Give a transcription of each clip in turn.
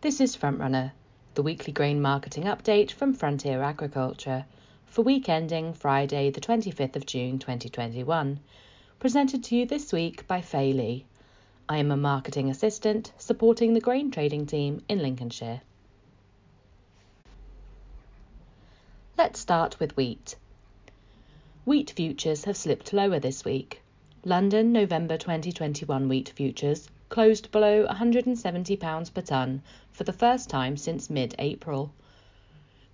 This is Frontrunner, the weekly grain marketing update from Frontier Agriculture for week ending Friday, the 25th of June 2021, presented to you this week by Fei Li. I am a marketing assistant supporting the grain trading team in Lincolnshire. Let's start with wheat. Wheat futures have slipped lower this week. London November 2021 wheat futures closed below £170 per tonne for the first time since mid April.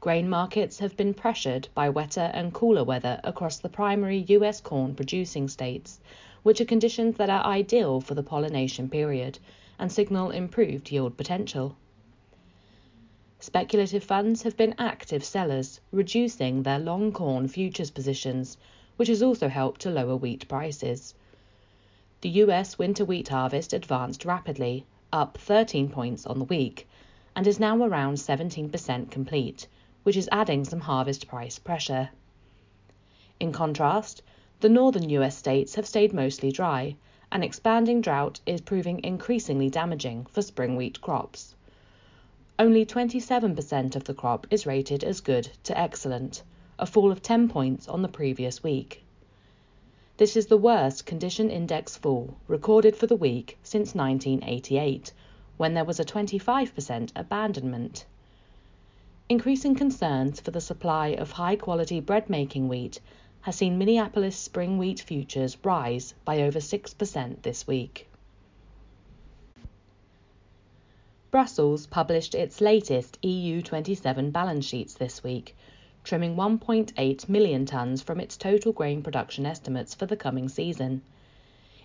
Grain markets have been pressured by wetter and cooler weather across the primary US corn producing states, which are conditions that are ideal for the pollination period and signal improved yield potential. Speculative funds have been active sellers, reducing their long corn futures positions, which has also helped to lower wheat prices. The US winter wheat harvest advanced rapidly, up 13 points on the week, and is now around 17% complete, which is adding some harvest price pressure. In contrast, the northern US states have stayed mostly dry, and expanding drought is proving increasingly damaging for spring wheat crops. Only 27% of the crop is rated as good to excellent, a fall of 10 points on the previous week. This is the worst condition index fall recorded for the week since 1988, when there was a 25% abandonment. Increasing concerns for the supply of high quality bread making wheat has seen Minneapolis spring wheat futures rise by over 6% this week. Brussels published its latest EU 27 balance sheets this week, trimming 1.8 million tonnes from its total grain production estimates for the coming season.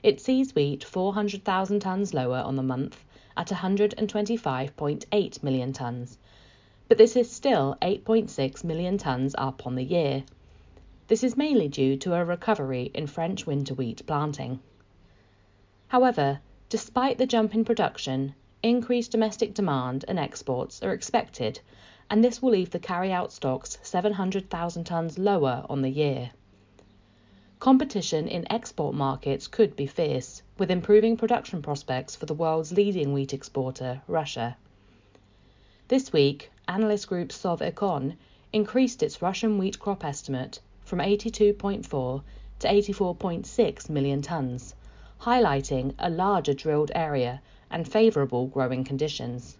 It sees wheat 400,000 tonnes lower on the month at 125.8 million tonnes, but this is still 8.6 million tonnes up on the year. This is mainly due to a recovery in French winter wheat planting. However, despite the jump in production, increased domestic demand and exports are expected and this will leave the carry-out stocks 700,000 tonnes lower on the year. Competition in export markets could be fierce, with improving production prospects for the world's leading wheat exporter, Russia. This week, analyst group Sovecon increased its Russian wheat crop estimate from 82.4 to 84.6 million tonnes, highlighting a larger drilled area and favourable growing conditions.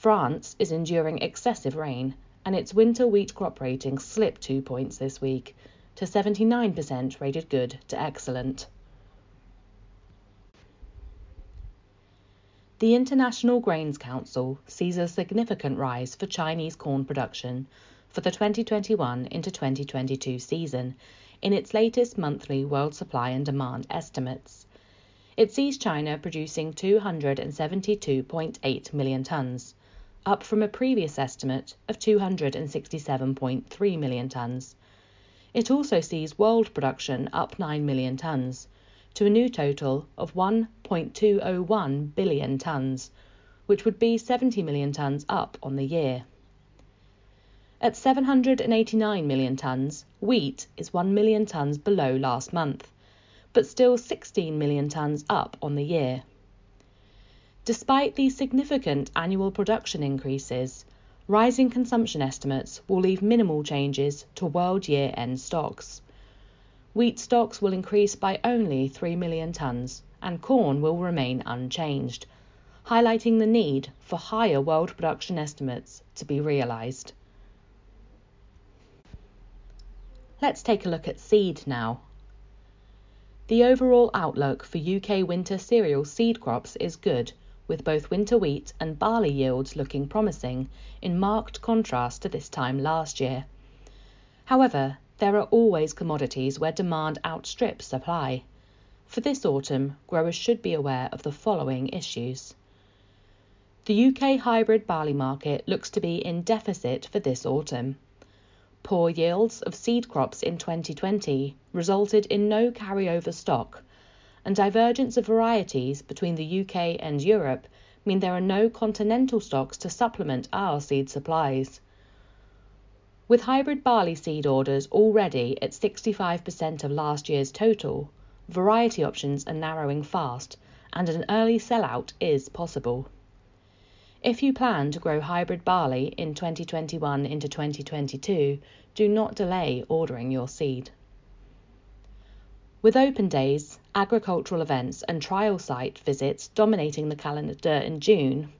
France is enduring excessive rain, and its winter wheat crop rating slipped two points this week to 79% rated good to excellent. The International Grains Council sees a significant rise for Chinese corn production for the 2021 into 2022 season in its latest monthly world supply and demand estimates. It sees China producing 272.8 million tonnes, up from a previous estimate of 267.3 million tonnes. It also sees world production up 9 million tonnes to a new total of 1.201 billion tonnes, which would be 70 million tonnes up on the year. At 789 million tonnes, wheat is 1 million tonnes below last month, but still 16 million tonnes up on the year. Despite these significant annual production increases, rising consumption estimates will leave minimal changes to world year-end stocks. Wheat stocks will increase by only 3 million tonnes and corn will remain unchanged, highlighting the need for higher world production estimates to be realised. Let's take a look at seed now. The overall outlook for UK winter cereal seed crops is good, with both winter wheat and barley yields looking promising, in marked contrast to this time last year. However, there are always commodities where demand outstrips supply. For this autumn, growers should be aware of the following issues. The UK hybrid barley market looks to be in deficit for this autumn. Poor yields of seed crops in 2020 resulted in no carryover stock and divergence of varieties between the UK and Europe mean there are no continental stocks to supplement our seed supplies. With hybrid barley seed orders already at 65% of last year's total, variety options are narrowing fast and an early sellout is possible. If you plan to grow hybrid barley in 2021 into 2022, do not delay ordering your seed. With open days, agricultural events, and trial site visits dominating the calendar in June,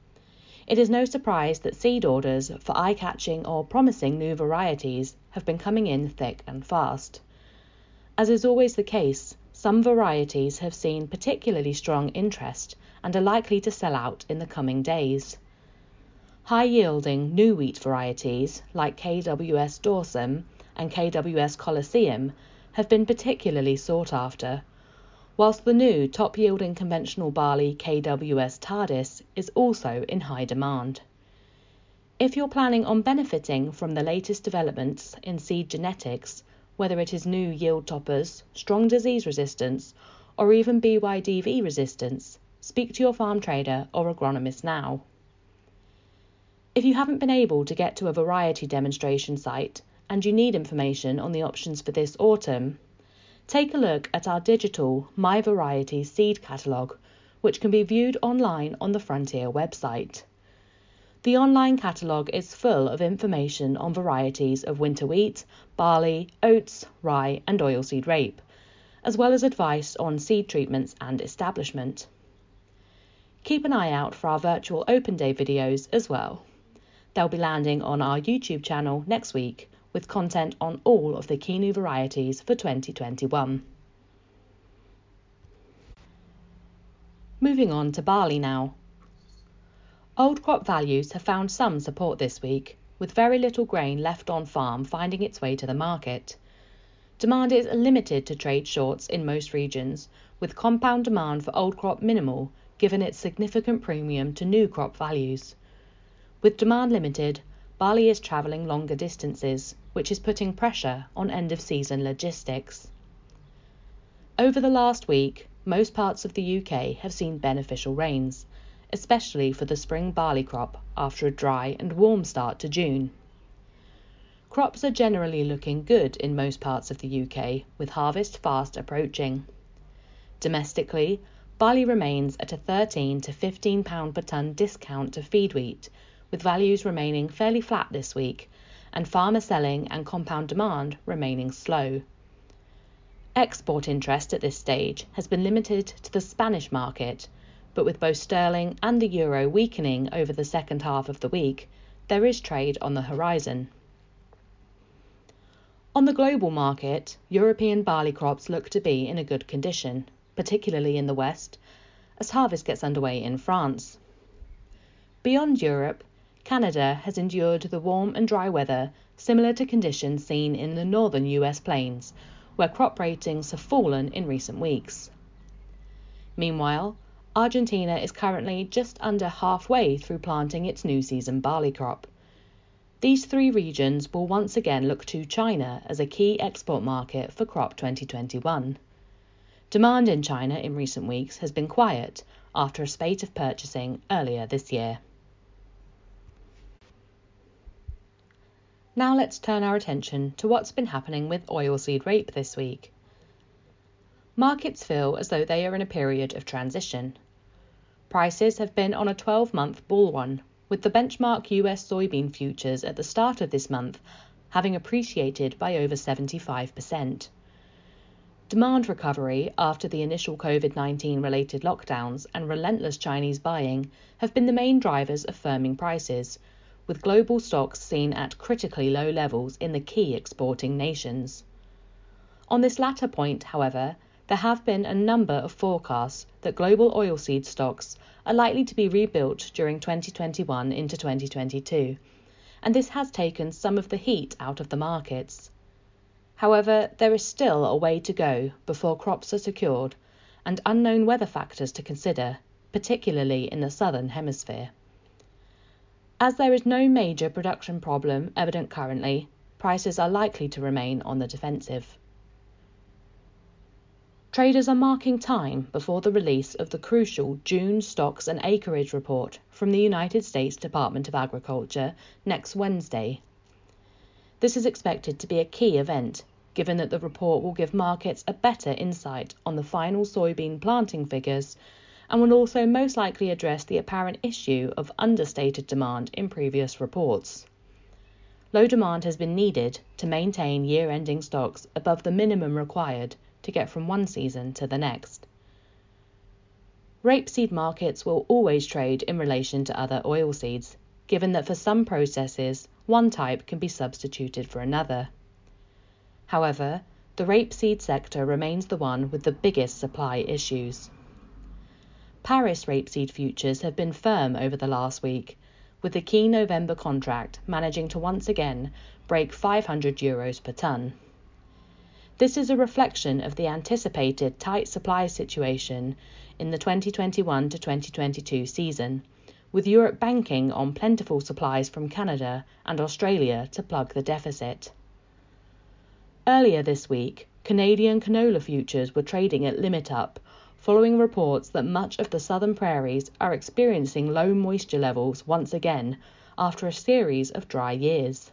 it is no surprise that seed orders for eye catching or promising new varieties have been coming in thick and fast. As is always the case, some varieties have seen particularly strong interest and are likely to sell out in the coming days. High yielding new wheat varieties like KWS Dawsum and KWS Colosseum have been particularly sought after, whilst the new top yielding conventional barley KWS Tardis is also in high demand. If you're planning on benefiting from the latest developments in seed genetics, whether it is new yield toppers, strong disease resistance, or even BYDV resistance, speak to your farm trader or agronomist now. If you haven't been able to get to a variety demonstration site and you need information on the options for this autumn, take a look at our digital My Variety seed catalogue, which can be viewed online on the Frontier website. The online catalogue is full of information on varieties of winter wheat, barley, oats, rye, and oilseed rape, as well as advice on seed treatments and establishment. Keep an eye out for our virtual open day videos as well. They'll be landing on our YouTube channel next week with content on all of the key new varieties for 2021. Moving on to barley now. Old crop values have found some support this week, with very little grain left on farm finding its way to the market. Demand is limited to trade shorts in most regions, with compound demand for old crop minimal given its significant premium to new crop values. With demand limited, barley is travelling longer distances, which is putting pressure on end of season logistics. Over the last week, most parts of the UK have seen beneficial rains, especially for the spring barley crop after a dry and warm start to June. Crops are generally looking good in most parts of the UK, with harvest fast approaching. Domestically, barley remains at a 13 to 15 pound per tonne discount to feed wheat, with values remaining fairly flat this week and farmer selling and compound demand remaining slow. Export interest at this stage has been limited to the Spanish market, but with both sterling and the euro weakening over the second half of the week, there is trade on the horizon. On the global market, European barley crops look to be in a good condition, particularly in the west, as harvest gets underway in France. Beyond Europe, Canada has endured the warm and dry weather similar to conditions seen in the northern US plains, where crop ratings have fallen in recent weeks. Meanwhile, Argentina is currently just under halfway through planting its new season barley crop. These three regions will once again look to China as a key export market for crop 2021. Demand in China in recent weeks has been quiet after a spate of purchasing earlier this year. Now let's turn our attention to what's been happening with oilseed rape this week. Markets feel as though they are in a period of transition. Prices have been on a 12 month bull run, with the benchmark US soybean futures at the start of this month having appreciated by over 75%. Demand recovery after the initial COVID 19 related lockdowns and relentless Chinese buying have been the main drivers of firming prices, with global stocks seen at critically low levels in the key exporting nations. On this latter point, however, there have been a number of forecasts that global oilseed stocks are likely to be rebuilt during 2021 into 2022, and this has taken some of the heat out of the markets. However, there is still a way to go before crops are secured and unknown weather factors to consider, particularly in the southern hemisphere. As there is no major production problem evident currently, prices are likely to remain on the defensive. Traders are marking time before the release of the crucial June stocks and acreage report from the United States Department of Agriculture next Wednesday. This is expected to be a key event, given that the report will give markets a better insight on the final soybean planting figures and will also most likely address the apparent issue of understated demand in previous reports. Low demand has been needed to maintain year ending stocks above the minimum required to get from one season to the next. Rapeseed markets will always trade in relation to other oilseeds, given that for some processes, one type can be substituted for another. However, the rapeseed sector remains the one with the biggest supply issues. Paris rapeseed futures have been firm over the last week, with the key November contract managing to once again break 500 euros per tonne. This is a reflection of the anticipated tight supply situation in the 2021 to 2022 season, with Europe banking on plentiful supplies from Canada and Australia to plug the deficit. Earlier this week, Canadian canola futures were trading at limit up following reports that much of the southern prairies are experiencing low moisture levels once again after a series of dry years.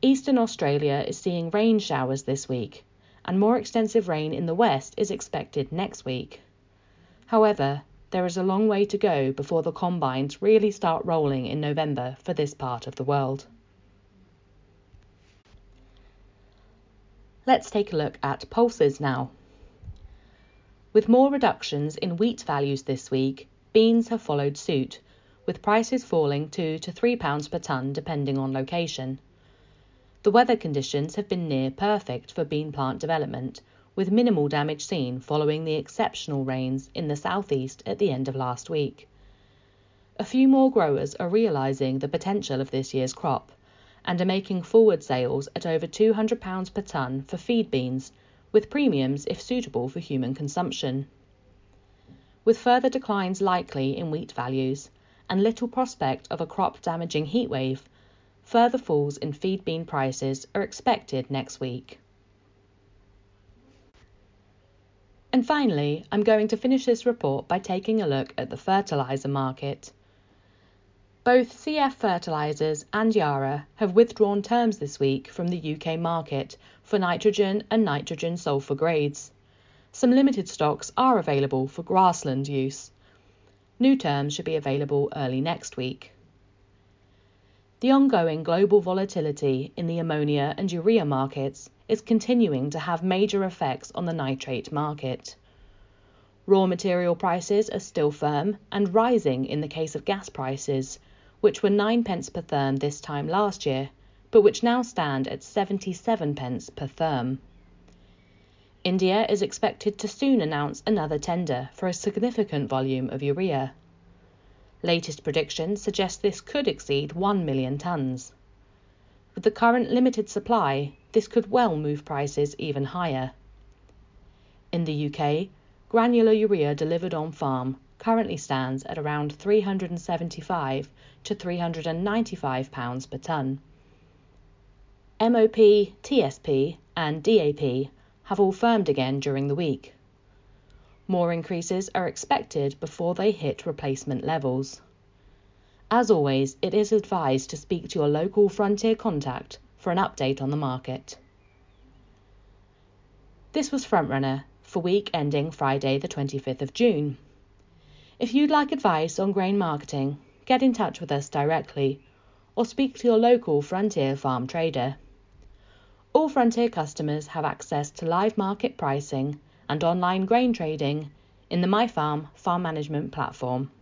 Eastern Australia is seeing rain showers this week, and more extensive rain in the west is expected next week. However, there is a long way to go before the combines really start rolling in November for this part of the world. Let's take a look at pulses now. With more reductions in wheat values this week, beans have followed suit, with prices falling 2 to 3 pounds per tonne depending on location. The weather conditions have been near perfect for bean plant development, with minimal damage seen following the exceptional rains in the southeast at the end of last week. A few more growers are realising the potential of this year's crop and are making forward sales at over £200 per tonne for feed beans with premiums if suitable for human consumption. With further declines likely in wheat values and little prospect of a crop damaging heatwave, further falls in feed bean prices are expected next week. And finally, I'm going to finish this report by taking a look at the fertiliser market. Both CF Fertilisers and Yara have withdrawn terms this week from the UK market for nitrogen and nitrogen sulphur grades. Some limited stocks are available for grassland use. New terms should be available early next week. The ongoing global volatility in the ammonia and urea markets is continuing to have major effects on the nitrate market. Raw material prices are still firm and rising in the case of gas prices which were 9 pence per therm this time last year, but which now stand at 77 pence per therm. India is expected to soon announce another tender for a significant volume of urea. Latest predictions suggest this could exceed 1 million tonnes. With the current limited supply, this could well move prices even higher. In the UK, granular urea delivered on farm currently stands at around 375 to 395 pounds per tonne. MOP, TSP, and DAP have all firmed again during the week. More increases are expected before they hit replacement levels. As always, it is advised to speak to your local frontier contact for an update on the market. This was Frontrunner for week ending Friday, the 25th of June. If you'd like advice on grain marketing, get in touch with us directly or speak to your local Frontier farm trader. All Frontier customers have access to live market pricing and online grain trading in the MyFarm farm management platform.